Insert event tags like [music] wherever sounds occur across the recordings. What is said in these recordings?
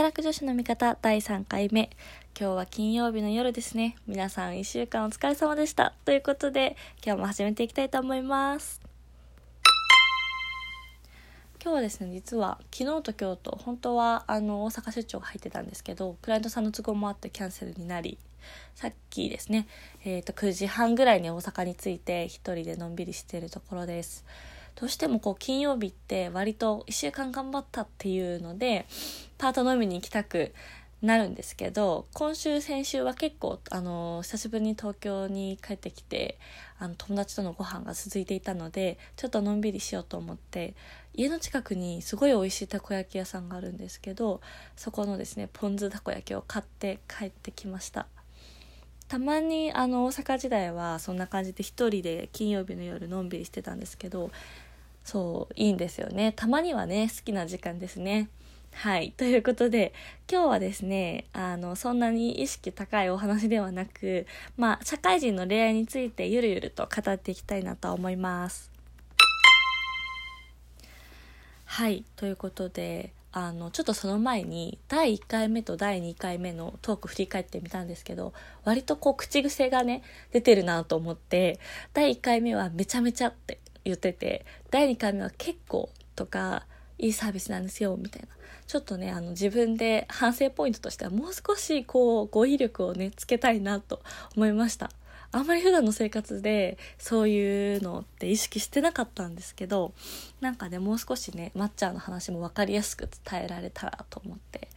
働く女子の味方第3回目。今日は金曜日の夜ですね。皆さん1週間お疲れ様でした。ということで、今日も始めていきたいと思います。今日はですね、実は昨日と今日と本当はあの大阪出張が入ってたんですけど、クライアントさんの都合もあってキャンセルになり、さっきですね、え、ー、と9時半ぐらいに大阪に着いて一人でのんびりしているところです。どうしてもこう金曜日って割と1週間頑張ったっていうのでパート飲みに行きたくなるんですけど今週先週は結構あの久しぶりに東京に帰ってきてあの友達とのご飯が続いていたのでちょっとのんびりしようと思って家の近くにすごい美味しいたこ焼き屋さんがあるんですけどそこのですねポン酢たこ焼きを買って帰ってきました。たまにあの大阪時代はそんな感じで一人で金曜日の夜のんびりしてたんですけどそういいんですよね。たまにはね好きな時間ですね。はい。ということで今日はですねあのそんなに意識高いお話ではなくまあ社会人の恋愛についてゆるゆると語っていきたいなと思います。はい。ということであのちょっとその前に第1回目と第2回目のトーク振り返ってみたんですけど割とこう口癖がね出てるなと思って第1回目はめちゃめちゃって言ってて第2回目は結構とかいいサービスなんですよみたいな。ちょっとねあの自分で反省ポイントとしてはもう少しこう語彙力をねつけたいなと思いました。あんまり普段の生活でそういうのって意識してなかったんですけどなんかねもう少しねまっちゃんの話も分かりやすく伝えられたらと思って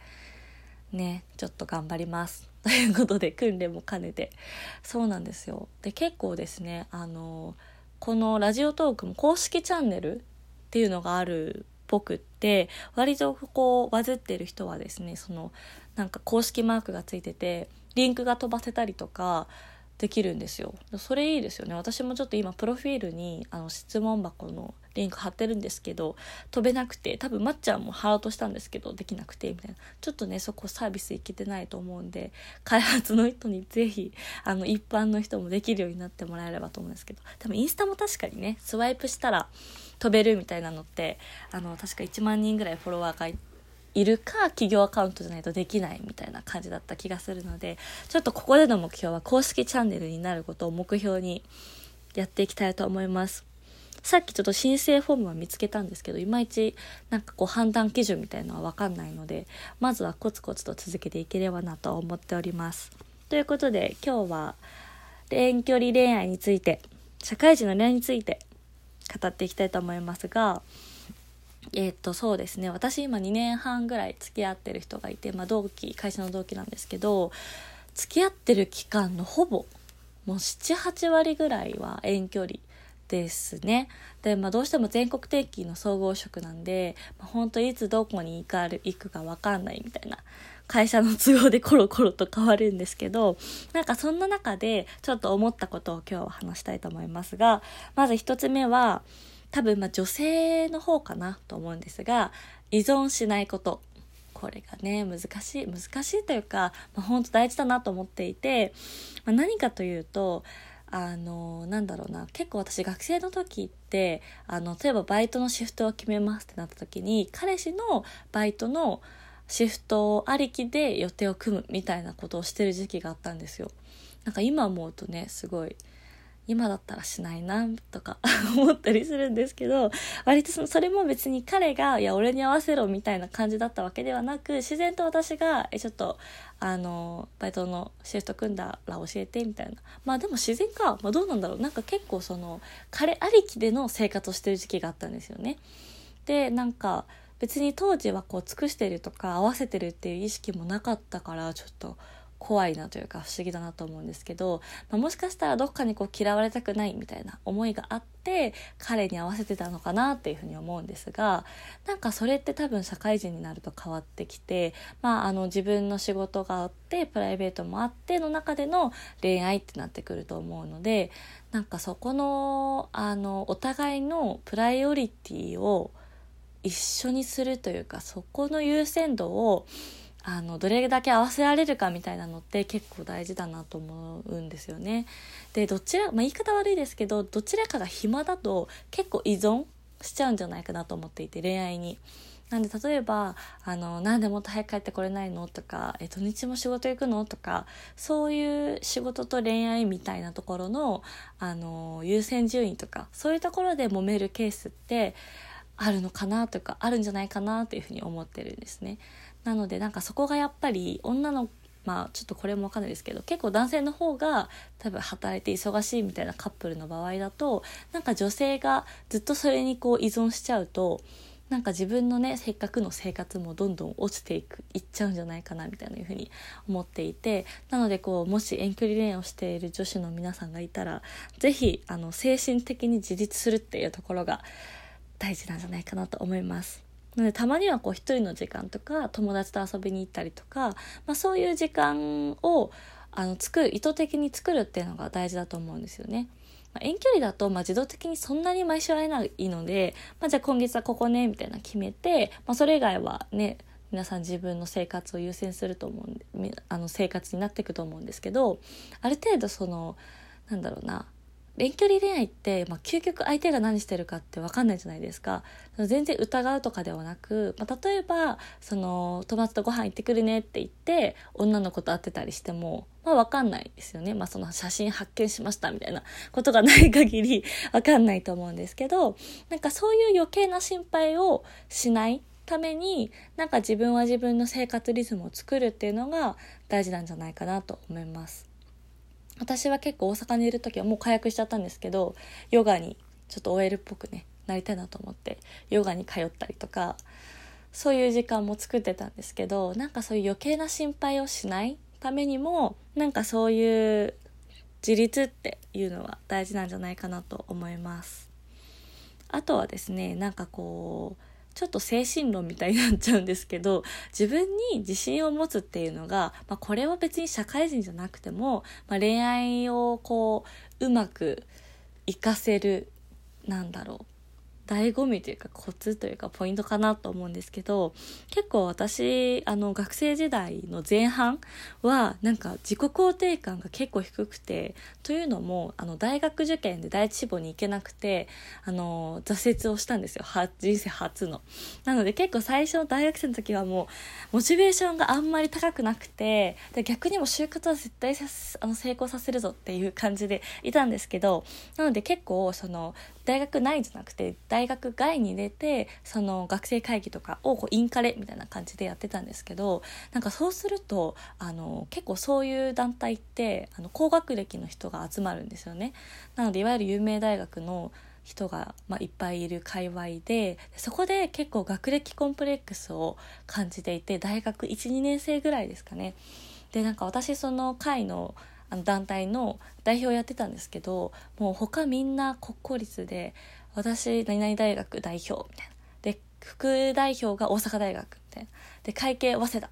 ねちょっと頑張ります。[laughs] ということで訓練も兼ねて。そうなんですよ。で結構ですねあのこのラジオトークも公式チャンネルっていうのがあるっぽくって割とこうバズってる人はですねそのなんか公式マークがついててリンクが飛ばせたりとかできるんですよ。それいいですよね。私もちょっと今プロフィールにあの質問箱のリンク貼ってるんですけど飛べなくて多分まっちゃんも貼ろうとしたんですけどできなくてみたいな。ちょっとねそこサービスいけてないと思うんで開発の人に是非あの一般の人もできるようになってもらえればと思うんですけど。多分インスタも確かにねスワイプしたら飛べるみたいなのってあの確か1万人ぐらいフォロワーがいて。いるか企業アカウントじゃないとできないみたいな感じだった気がするのでちょっとここでの目標は公式チャンネルになることを目標にやっていきたいと思います。さっきちょっと申請フォームは見つけたんですけどいまいちなんかこう判断基準みたいのは分かんないのでまずはコツコツと続けていければなと思っております。ということで今日は遠距離恋愛について社会人の恋愛について語っていきたいと思いますがえっ、とそうですね私今2年半ぐらい付き合ってる人がいて、まあ、同期会社の同期なんですけど付き合ってる期間のほぼもう78割ぐらいは遠距離ですね。で、まあ、どうしても全国定期の総合職なんで、まあ、本当いつどこに行かる行くか分かんないみたいな会社の都合でコロコロと変わるんですけどなんかそんな中でちょっと思ったことを今日は話したいと思いますがまず1つ目は多分ま女性の方かなと思うんですが依存しないことこれがね難しい難しいというか、まあ、本当大事だなと思っていて、まあ、何かというとあのなんだろうな結構私学生の時ってあの例えばバイトのシフトを決めますってなった時に彼氏のバイトのシフトありきで予定を組むみたいなことをしてる時期があったんですよ。なんか今思うとねすごい今だったらしないなとか [laughs] 思ったりするんですけど割とそれも別に彼が「いや俺に合わせろ」みたいな感じだったわけではなく自然と私が「えちょっとあのバイトのシフト組んだら教えて」みたいな。まあでも自然か、まあ、どうなんだろう。なんか結構その彼ありきでの生活をしてる時期があったんですよね。でなんか別に当時はこう尽くしてるとか合わせてるっていう意識もなかったからちょっと怖いなというか不思議だなと思うんですけど、まあ、もしかしたらどっかにこう嫌われたくないみたいな思いがあって彼に合わせてたのかなっていうふうに思うんですがなんかそれって多分社会人になると変わってきて、まあ、あの自分の仕事があってプライベートもあっての中での恋愛ってなってくると思うのでなんかそこのあのお互いのプライオリティを一緒にするというかそこの優先度をあのどれだけ合わせられるかみたいなのって結構大事だなと思うんですよね。でどちら、まあ、言い方悪いですけどどちらかが暇だと結構依存しちゃうんじゃないかなと思っていて恋愛に。なんで例えば「あのなんでもっと早く帰ってこれないの?」とか「え土日も仕事行くの?」とかそういう仕事と恋愛みたいなところのあの優先順位とかそういうところで揉めるケースってあるのかなとかあるんじゃないかなというふうに思ってるんですね。なのでなんかそこがやっぱり女のまあちょっとこれもわかんないですけど結構男性の方が多分働いて忙しいみたいなカップルの場合だとなんか女性がずっとそれにこう依存しちゃうとなんか自分のねせっかくの生活もどんどん落ちていくいっちゃうんじゃないかなみたいなふうに思っていてなのでこうもし遠距離恋愛をしている女子の皆さんがいたら是非精神的に自立するっていうところが大事なんじゃないかなと思います。なのでたまにはこう一人の時間とか友達と遊びに行ったりとか、まあ、そういう時間をあの作る意図的に作るっていうのが大事だと思うんですよね。まあ、遠距離だと、まあ、自動的にそんなに毎週会えないので、まあ、じゃあ今月はここねみたいな決めて、まあ、それ以外はね皆さん自分の生活を優先すると思うんであの生活になっていくと思うんですけどある程度そのなんだろうな遠距離恋愛って、まあ、究極相手が何してるかって分かんないじゃないですか全然疑うとかではなく、まあ、例えばその友達とご飯行ってくるねって言って女の子と会ってたりしても、まあ、分かんないですよね、まあ、その写真発見しましたみたいなことがない限り分かんないと思うんですけどなんかそういう余計な心配をしないためになんか自分は自分の生活リズムを作るっていうのが大事なんじゃないかなと思います。私は結構大阪にいる時はもう火薬しちゃったんですけどヨガにちょっと OL っぽくねなりたいなと思ってヨガに通ったりとかそういう時間も作ってたんですけどなんかそういう余計な心配をしないためにもなんかそういう自立っていうのは大事なんじゃないかなと思います。あとはですねなんかこうちょっと精神論みたいになっちゃうんですけど自分に自信を持つっていうのが、まあ、これは別に社会人じゃなくても、まあ、恋愛をこううまく活かせるなんだろう醍醐味というかコツというかポイントかなと思うんですけど結構私あの学生時代の前半はなんか自己肯定感が結構低くてというのもあの大学受験で第一志望に行けなくてあの挫折をしたんですよ人生初の。なので結構最初の大学生の時はもうモチベーションがあんまり高くなくてで逆にも就活は絶対あの成功させるぞっていう感じでいたんですけどなので結構その大学内じゃなくて大大学外に出てその学生会議とかをこうインカレみたいな感じでやってたんですけどなんかそうするとあの結構そういう団体ってあの高学歴の人が集まるんですよね。なのでいわゆる有名大学の人が、まあ、いっぱいいる界隈でそこで結構学歴コンプレックスを感じていて大学12年生ぐらいですかね。でなんか私その会のあの団体の代表やってたんですけどもう他みんな国公立で私何々大学代表みたいな。で副代表が大阪大学みたいな。で会計早稲田。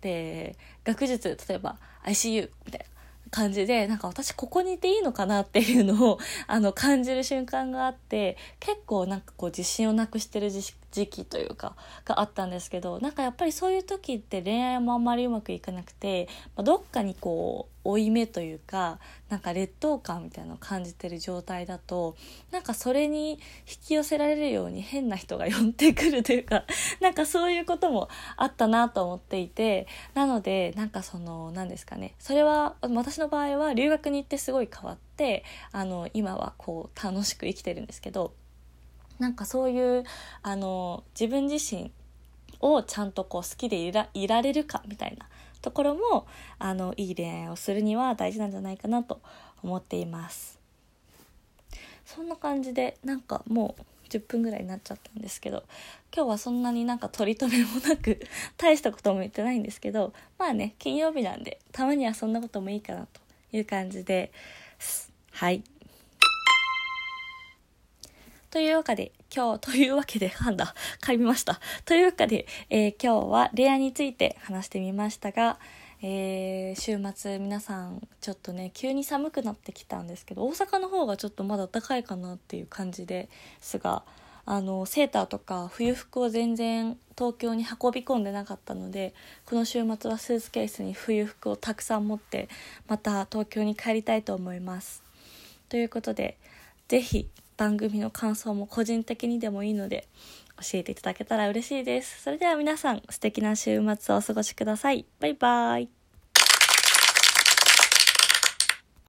で学術例えば ICU みたいな。感じでなんか私ここにいていいのかなっていうのをあの感じる瞬間があって結構なんかこう自信をなくしてる自時期というかがあったんですけどなんかやっぱりそういう時って恋愛もあんまりうまくいかなくて、まあ、どっかにこう負い目というかなんか劣等感みたいなのを感じてる状態だとなんかそれに引き寄せられるように変な人が寄ってくるというか [laughs] なんかそういうこともあったなと思っていてなのでなんかその何ですかねそれは私の場合は留学に行ってすごい変わってあの今はこう楽しく生きてるんですけどなんかそういうあの自分自身をちゃんとこう好きでいらいられるかみたいなところもあのいい恋愛をするには大事なんじゃないかなと思っています。そんな感じでなんかもう10分ぐらいになっちゃったんですけど今日はそんなになんか取り留めもなく大したことも言ってないんですけどまあね金曜日なんでたまにはそんなこともいいかなという感じです。はい。というわけで、今日、というわけで、なんだ、噛みました。というわけで、えー、今日はレアについて話してみましたが、えー、週末皆さんちょっとね急に寒くなってきたんですけど大阪の方がちょっとまだ暖かいかなっていう感じですがあのセーターとか冬服を全然東京に運び込んでなかったのでこの週末はスーツケースに冬服をたくさん持ってまた東京に帰りたいと思います。ということで是非番組の感想も個人的にでもいいので教えていただけたら嬉しいです。それでは皆さん素敵な週末をお過ごしください。バイバイ。